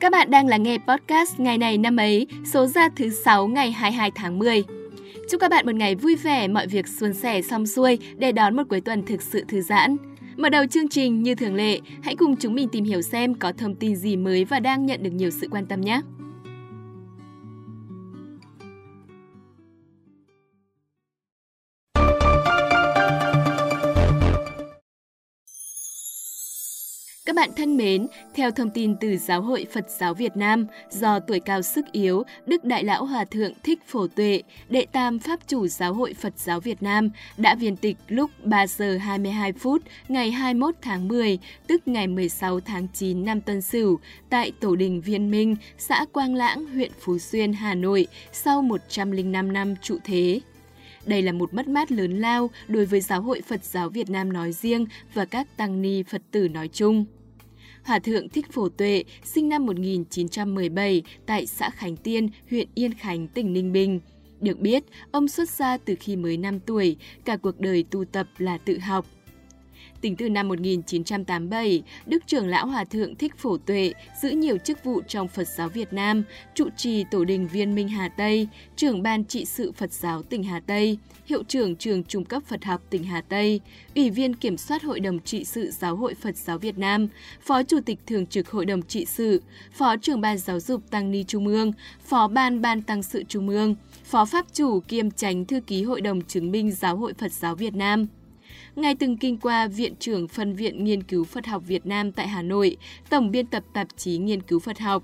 Các bạn đang lắng nghe podcast ngày này năm ấy, số ra thứ 6 ngày 22 tháng 10. Chúc các bạn một ngày vui vẻ, mọi việc suôn sẻ xong xuôi để đón một cuối tuần thực sự thư giãn. Mở đầu chương trình như thường lệ, hãy cùng chúng mình tìm hiểu xem có thông tin gì mới và đang nhận được nhiều sự quan tâm nhé. Bạn thân mến, theo thông tin từ Giáo hội Phật giáo Việt Nam, do tuổi cao sức yếu, Đức Đại Lão Hòa Thượng Thích Phổ Tuệ, đệ tam Pháp chủ Giáo hội Phật giáo Việt Nam, đã viên tịch lúc 3 giờ 22 phút ngày 21 tháng 10, tức ngày 16 tháng 9 năm Tân Sửu, tại Tổ đình Viên Minh, xã Quang Lãng, huyện Phú Xuyên, Hà Nội, sau 105 năm trụ thế. Đây là một mất mát lớn lao đối với Giáo hội Phật giáo Việt Nam nói riêng và các tăng ni Phật tử nói chung. Hòa Thượng Thích Phổ Tuệ, sinh năm 1917 tại xã Khánh Tiên, huyện Yên Khánh, tỉnh Ninh Bình. Được biết, ông xuất gia từ khi mới 5 tuổi, cả cuộc đời tu tập là tự học. Tính từ năm 1987, Đức trưởng lão Hòa Thượng Thích Phổ Tuệ giữ nhiều chức vụ trong Phật giáo Việt Nam, trụ trì Tổ đình Viên Minh Hà Tây, trưởng ban trị sự Phật giáo tỉnh Hà Tây, hiệu trưởng trường trung cấp Phật học tỉnh Hà Tây, ủy viên kiểm soát Hội đồng trị sự Giáo hội Phật giáo Việt Nam, phó chủ tịch thường trực Hội đồng trị sự, phó trưởng ban giáo dục Tăng ni Trung ương, phó ban ban tăng sự Trung ương, phó pháp chủ kiêm tránh thư ký Hội đồng chứng minh Giáo hội Phật giáo Việt Nam. Ngài từng kinh qua Viện trưởng Phân viện Nghiên cứu Phật học Việt Nam tại Hà Nội, Tổng biên tập tạp chí Nghiên cứu Phật học.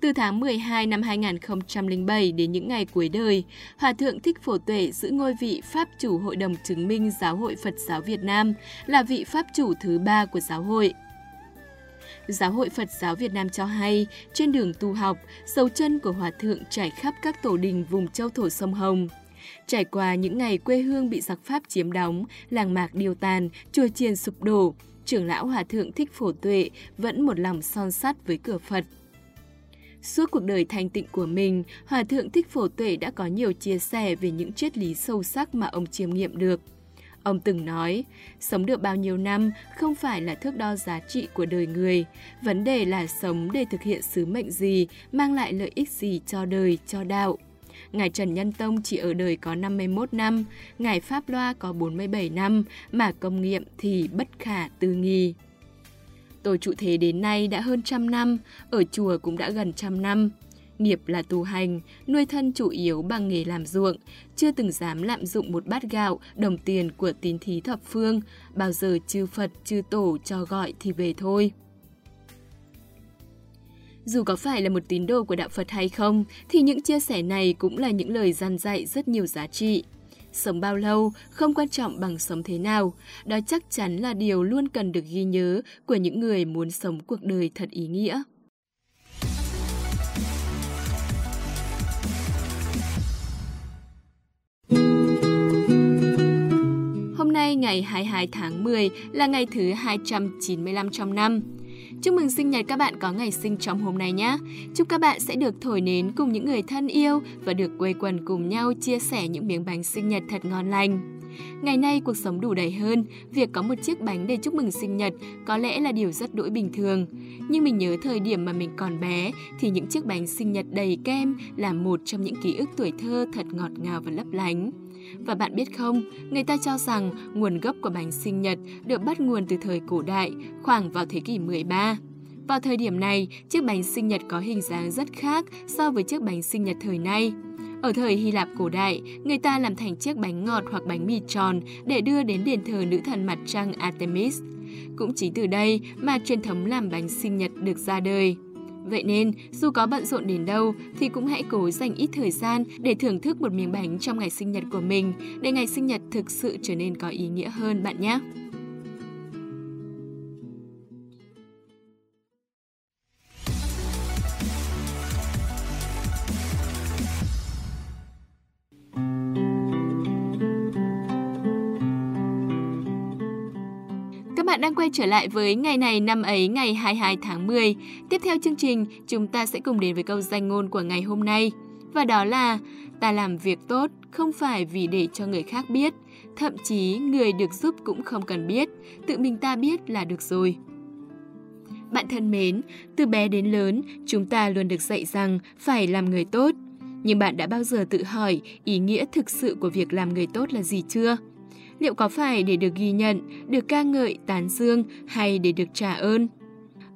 Từ tháng 12 năm 2007 đến những ngày cuối đời, Hòa Thượng Thích Phổ Tuệ giữ ngôi vị Pháp chủ Hội đồng chứng minh Giáo hội Phật giáo Việt Nam, là vị Pháp chủ thứ ba của giáo hội. Giáo hội Phật giáo Việt Nam cho hay, trên đường tu học, dấu chân của Hòa Thượng trải khắp các tổ đình vùng châu thổ sông Hồng – Trải qua những ngày quê hương bị giặc Pháp chiếm đóng, làng mạc điều tàn, chùa chiền sụp đổ, trưởng lão Hòa Thượng Thích Phổ Tuệ vẫn một lòng son sắt với cửa Phật. Suốt cuộc đời thanh tịnh của mình, Hòa Thượng Thích Phổ Tuệ đã có nhiều chia sẻ về những triết lý sâu sắc mà ông chiêm nghiệm được. Ông từng nói, sống được bao nhiêu năm không phải là thước đo giá trị của đời người, vấn đề là sống để thực hiện sứ mệnh gì, mang lại lợi ích gì cho đời, cho đạo. Ngài Trần Nhân Tông chỉ ở đời có 51 năm, Ngài Pháp Loa có 47 năm, mà công nghiệm thì bất khả tư nghi. Tôi trụ thế đến nay đã hơn trăm năm, ở chùa cũng đã gần trăm năm. Nghiệp là tu hành, nuôi thân chủ yếu bằng nghề làm ruộng, chưa từng dám lạm dụng một bát gạo, đồng tiền của tín thí thập phương, bao giờ chư Phật, chư Tổ cho gọi thì về thôi. Dù có phải là một tín đồ của đạo Phật hay không, thì những chia sẻ này cũng là những lời gian dạy rất nhiều giá trị. Sống bao lâu không quan trọng bằng sống thế nào, đó chắc chắn là điều luôn cần được ghi nhớ của những người muốn sống cuộc đời thật ý nghĩa. Hôm nay ngày 22 tháng 10 là ngày thứ 295 trong năm. Chúc mừng sinh nhật các bạn có ngày sinh trong hôm nay nhé. Chúc các bạn sẽ được thổi nến cùng những người thân yêu và được quây quần cùng nhau chia sẻ những miếng bánh sinh nhật thật ngon lành. Ngày nay cuộc sống đủ đầy hơn, việc có một chiếc bánh để chúc mừng sinh nhật có lẽ là điều rất đỗi bình thường. Nhưng mình nhớ thời điểm mà mình còn bé thì những chiếc bánh sinh nhật đầy kem là một trong những ký ức tuổi thơ thật ngọt ngào và lấp lánh. Và bạn biết không, người ta cho rằng nguồn gốc của bánh sinh nhật được bắt nguồn từ thời cổ đại, khoảng vào thế kỷ 13. Vào thời điểm này, chiếc bánh sinh nhật có hình dáng rất khác so với chiếc bánh sinh nhật thời nay. Ở thời Hy Lạp cổ đại, người ta làm thành chiếc bánh ngọt hoặc bánh mì tròn để đưa đến đền thờ nữ thần mặt trăng Artemis. Cũng chính từ đây mà truyền thống làm bánh sinh nhật được ra đời. Vậy nên, dù có bận rộn đến đâu thì cũng hãy cố dành ít thời gian để thưởng thức một miếng bánh trong ngày sinh nhật của mình để ngày sinh nhật thực sự trở nên có ý nghĩa hơn bạn nhé. Bạn đang quay trở lại với ngày này năm ấy ngày 22 tháng 10. Tiếp theo chương trình, chúng ta sẽ cùng đến với câu danh ngôn của ngày hôm nay. Và đó là, ta làm việc tốt không phải vì để cho người khác biết, thậm chí người được giúp cũng không cần biết, tự mình ta biết là được rồi. Bạn thân mến, từ bé đến lớn, chúng ta luôn được dạy rằng phải làm người tốt. Nhưng bạn đã bao giờ tự hỏi ý nghĩa thực sự của việc làm người tốt là gì chưa? Liệu có phải để được ghi nhận, được ca ngợi, tán dương hay để được trả ơn?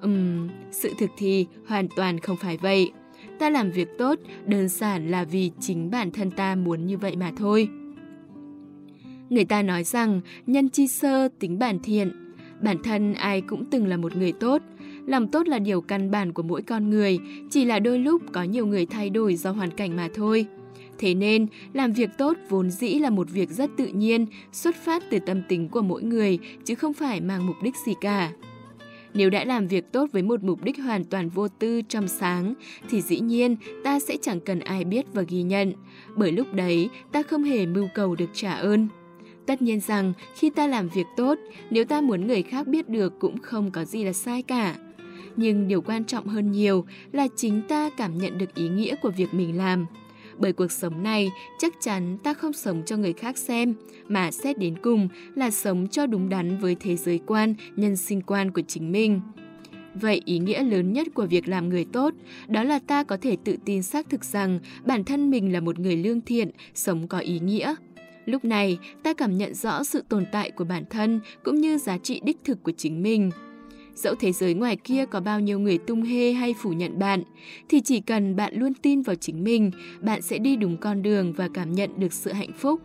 Ừm, sự thực thì hoàn toàn không phải vậy. Ta làm việc tốt đơn giản là vì chính bản thân ta muốn như vậy mà thôi. Người ta nói rằng nhân chi sơ tính bản thiện. Bản thân ai cũng từng là một người tốt. Lòng tốt là điều căn bản của mỗi con người, chỉ là đôi lúc có nhiều người thay đổi do hoàn cảnh mà thôi. Thế nên, làm việc tốt vốn dĩ là một việc rất tự nhiên, xuất phát từ tâm tính của mỗi người, chứ không phải mang mục đích gì cả. Nếu đã làm việc tốt với một mục đích hoàn toàn vô tư, trong sáng, thì dĩ nhiên ta sẽ chẳng cần ai biết và ghi nhận, bởi lúc đấy ta không hề mưu cầu được trả ơn. Tất nhiên rằng khi ta làm việc tốt, nếu ta muốn người khác biết được cũng không có gì là sai cả. Nhưng điều quan trọng hơn nhiều là chính ta cảm nhận được ý nghĩa của việc mình làm. Bởi cuộc sống này chắc chắn ta không sống cho người khác xem, mà xét đến cùng là sống cho đúng đắn với thế giới quan, nhân sinh quan của chính mình. Vậy ý nghĩa lớn nhất của việc làm người tốt đó là ta có thể tự tin xác thực rằng bản thân mình là một người lương thiện, sống có ý nghĩa. Lúc này, ta cảm nhận rõ sự tồn tại của bản thân cũng như giá trị đích thực của chính mình. Dẫu thế giới ngoài kia có bao nhiêu người tung hê hay phủ nhận bạn, thì chỉ cần bạn luôn tin vào chính mình, bạn sẽ đi đúng con đường và cảm nhận được sự hạnh phúc.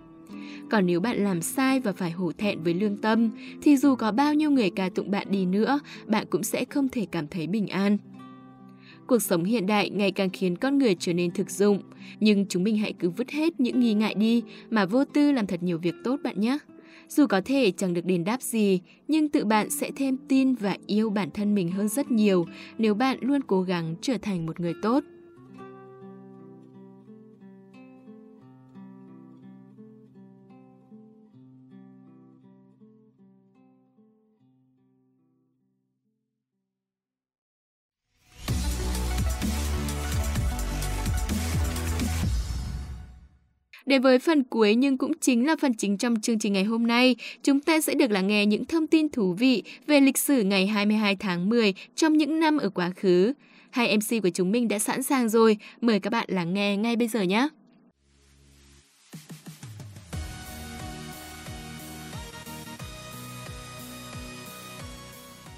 Còn nếu bạn làm sai và phải hổ thẹn với lương tâm, thì dù có bao nhiêu người ca tụng bạn đi nữa, bạn cũng sẽ không thể cảm thấy bình an. Cuộc sống hiện đại ngày càng khiến con người trở nên thực dụng, nhưng chúng mình hãy cứ vứt hết những nghi ngại đi mà vô tư làm thật nhiều việc tốt bạn nhé. Dù có thể chẳng được đền đáp gì, nhưng tự bạn sẽ thêm tin và yêu bản thân mình hơn rất nhiều nếu bạn luôn cố gắng trở thành một người tốt. Đến với phần cuối nhưng cũng chính là phần chính trong chương trình ngày hôm nay, chúng ta sẽ được lắng nghe những thông tin thú vị về lịch sử ngày 22 tháng 10 trong những năm ở quá khứ. Hai MC của chúng mình đã sẵn sàng rồi, mời các bạn lắng nghe ngay bây giờ nhé.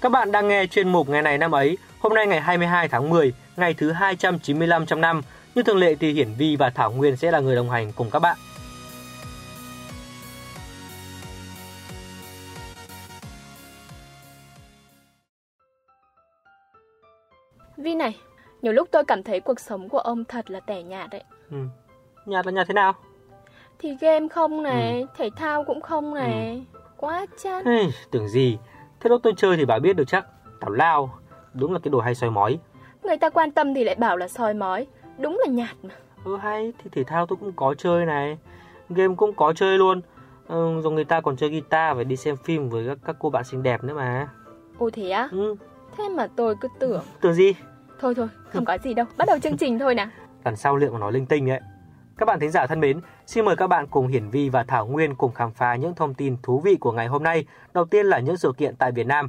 Các bạn đang nghe chuyên mục ngày này năm ấy, hôm nay ngày 22 tháng 10, ngày thứ 295 trong năm, như thường lệ thì Hiển Vi và Thảo Nguyên sẽ là người đồng hành cùng các bạn. Vi này, nhiều lúc tôi cảm thấy cuộc sống của ông thật là tẻ nhạt đấy. Ừ. Nhạt là nhạt thế nào? Thì game không này, ừ. thể thao cũng không này, ừ. quá chán. Hey, tưởng gì, thế lúc tôi chơi thì bà biết được chắc, tào lao, đúng là cái đồ hay soi mói. Người ta quan tâm thì lại bảo là soi mói, Đúng là nhạt mà. Ừ hay, thì thể thao tôi cũng có chơi này. Game cũng có chơi luôn. Ừ, rồi người ta còn chơi guitar và đi xem phim với các, các cô bạn xinh đẹp nữa mà. Ồ thế á? Ừ. Thế mà tôi cứ tưởng. Tưởng gì? Thôi thôi, không có gì đâu. Bắt đầu chương trình thôi nè. Lần sau liệu mà nói linh tinh ấy. Các bạn thính giả thân mến, xin mời các bạn cùng Hiển Vi và Thảo Nguyên cùng khám phá những thông tin thú vị của ngày hôm nay. Đầu tiên là những sự kiện tại Việt Nam.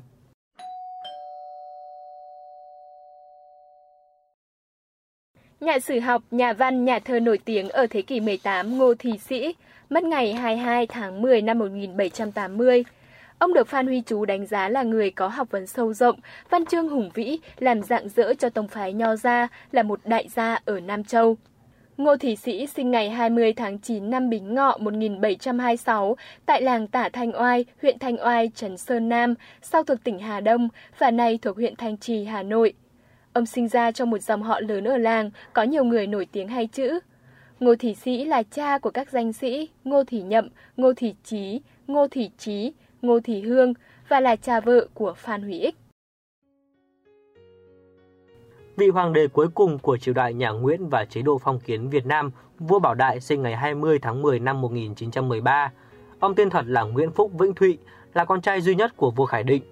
Nhà sử học, nhà văn, nhà thơ nổi tiếng ở thế kỷ 18 Ngô Thị Sĩ, mất ngày 22 tháng 10 năm 1780. Ông được Phan Huy Chú đánh giá là người có học vấn sâu rộng, văn chương hùng vĩ, làm dạng dỡ cho tông phái Nho gia, là một đại gia ở Nam Châu. Ngô Thị Sĩ sinh ngày 20 tháng 9 năm Bính Ngọ 1726 tại làng Tả Thanh Oai, huyện Thanh Oai, Trần Sơn Nam, sau thuộc tỉnh Hà Đông và nay thuộc huyện Thanh Trì, Hà Nội. Ông sinh ra trong một dòng họ lớn ở làng, có nhiều người nổi tiếng hay chữ. Ngô Thị Sĩ là cha của các danh sĩ Ngô Thị Nhậm, Ngô Thị Trí, Ngô Thị Trí, Ngô Thị Hương và là cha vợ của Phan Huy Ích. Vị hoàng đế cuối cùng của triều đại nhà Nguyễn và chế độ phong kiến Việt Nam, vua Bảo Đại sinh ngày 20 tháng 10 năm 1913. Ông tên thật là Nguyễn Phúc Vĩnh Thụy, là con trai duy nhất của vua Khải Định.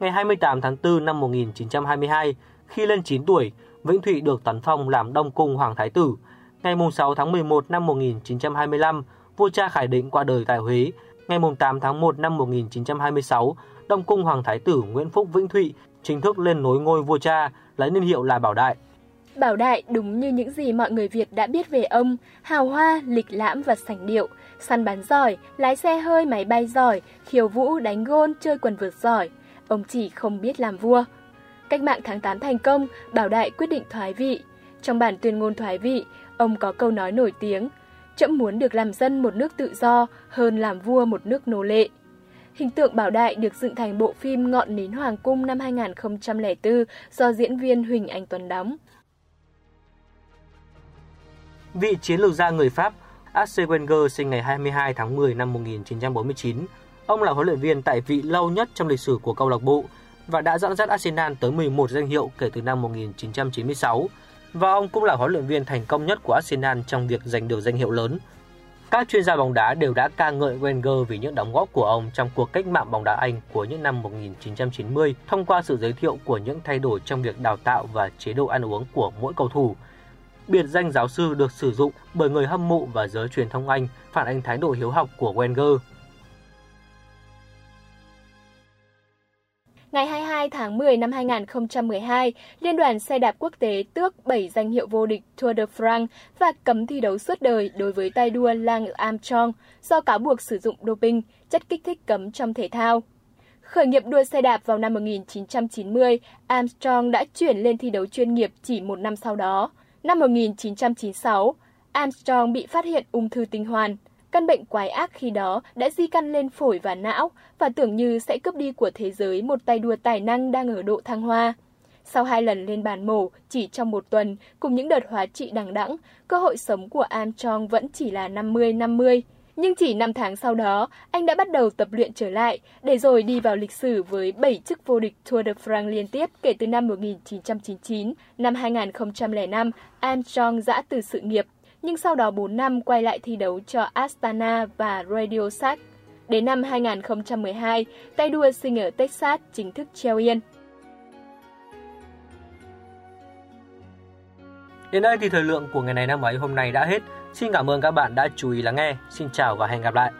Ngày 28 tháng 4 năm 1922, khi lên 9 tuổi, Vĩnh Thụy được tấn phong làm Đông Cung Hoàng Thái Tử. Ngày 6 tháng 11 năm 1925, vua cha Khải Định qua đời tại Huế. Ngày 8 tháng 1 năm 1926, Đông Cung Hoàng Thái Tử Nguyễn Phúc Vĩnh Thụy chính thức lên nối ngôi vua cha, lấy niên hiệu là Bảo Đại. Bảo Đại đúng như những gì mọi người Việt đã biết về ông, hào hoa, lịch lãm và sảnh điệu, săn bắn giỏi, lái xe hơi máy bay giỏi, khiêu vũ, đánh gôn, chơi quần vợt giỏi. Ông chỉ không biết làm vua. Cách mạng tháng 8 thành công, Bảo Đại quyết định thoái vị. Trong bản tuyên ngôn thoái vị, ông có câu nói nổi tiếng, chậm muốn được làm dân một nước tự do hơn làm vua một nước nô lệ. Hình tượng Bảo Đại được dựng thành bộ phim Ngọn nến Hoàng cung năm 2004 do diễn viên Huỳnh Anh Tuấn đóng. Vị chiến lược gia người Pháp Arsene Wenger sinh ngày 22 tháng 10 năm 1949. Ông là huấn luyện viên tại vị lâu nhất trong lịch sử của câu lạc bộ và đã dẫn dắt Arsenal tới 11 danh hiệu kể từ năm 1996. Và ông cũng là huấn luyện viên thành công nhất của Arsenal trong việc giành được danh hiệu lớn. Các chuyên gia bóng đá đều đã ca ngợi Wenger vì những đóng góp của ông trong cuộc cách mạng bóng đá Anh của những năm 1990 thông qua sự giới thiệu của những thay đổi trong việc đào tạo và chế độ ăn uống của mỗi cầu thủ. Biệt danh giáo sư được sử dụng bởi người hâm mộ và giới truyền thông Anh, phản ánh thái độ hiếu học của Wenger. Ngày 22 tháng 10 năm 2012, Liên đoàn xe đạp quốc tế tước 7 danh hiệu vô địch Tour de France và cấm thi đấu suốt đời đối với tay đua Lance Armstrong do cáo buộc sử dụng doping, chất kích thích cấm trong thể thao. Khởi nghiệp đua xe đạp vào năm 1990, Armstrong đã chuyển lên thi đấu chuyên nghiệp chỉ một năm sau đó. Năm 1996, Armstrong bị phát hiện ung thư tinh hoàn. Căn bệnh quái ác khi đó đã di căn lên phổi và não và tưởng như sẽ cướp đi của thế giới một tay đua tài năng đang ở độ thăng hoa. Sau hai lần lên bàn mổ chỉ trong một tuần cùng những đợt hóa trị đằng đẵng, cơ hội sống của Armstrong vẫn chỉ là 50-50. Nhưng chỉ 5 tháng sau đó, anh đã bắt đầu tập luyện trở lại, để rồi đi vào lịch sử với 7 chức vô địch Tour de France liên tiếp kể từ năm 1999. Năm 2005, Armstrong giã từ sự nghiệp, nhưng sau đó 4 năm quay lại thi đấu cho Astana và Radio Shack. Đến năm 2012, tay đua sinh ở Texas chính thức treo yên. Đến đây thì thời lượng của ngày này năm ấy hôm nay đã hết. Xin cảm ơn các bạn đã chú ý lắng nghe. Xin chào và hẹn gặp lại.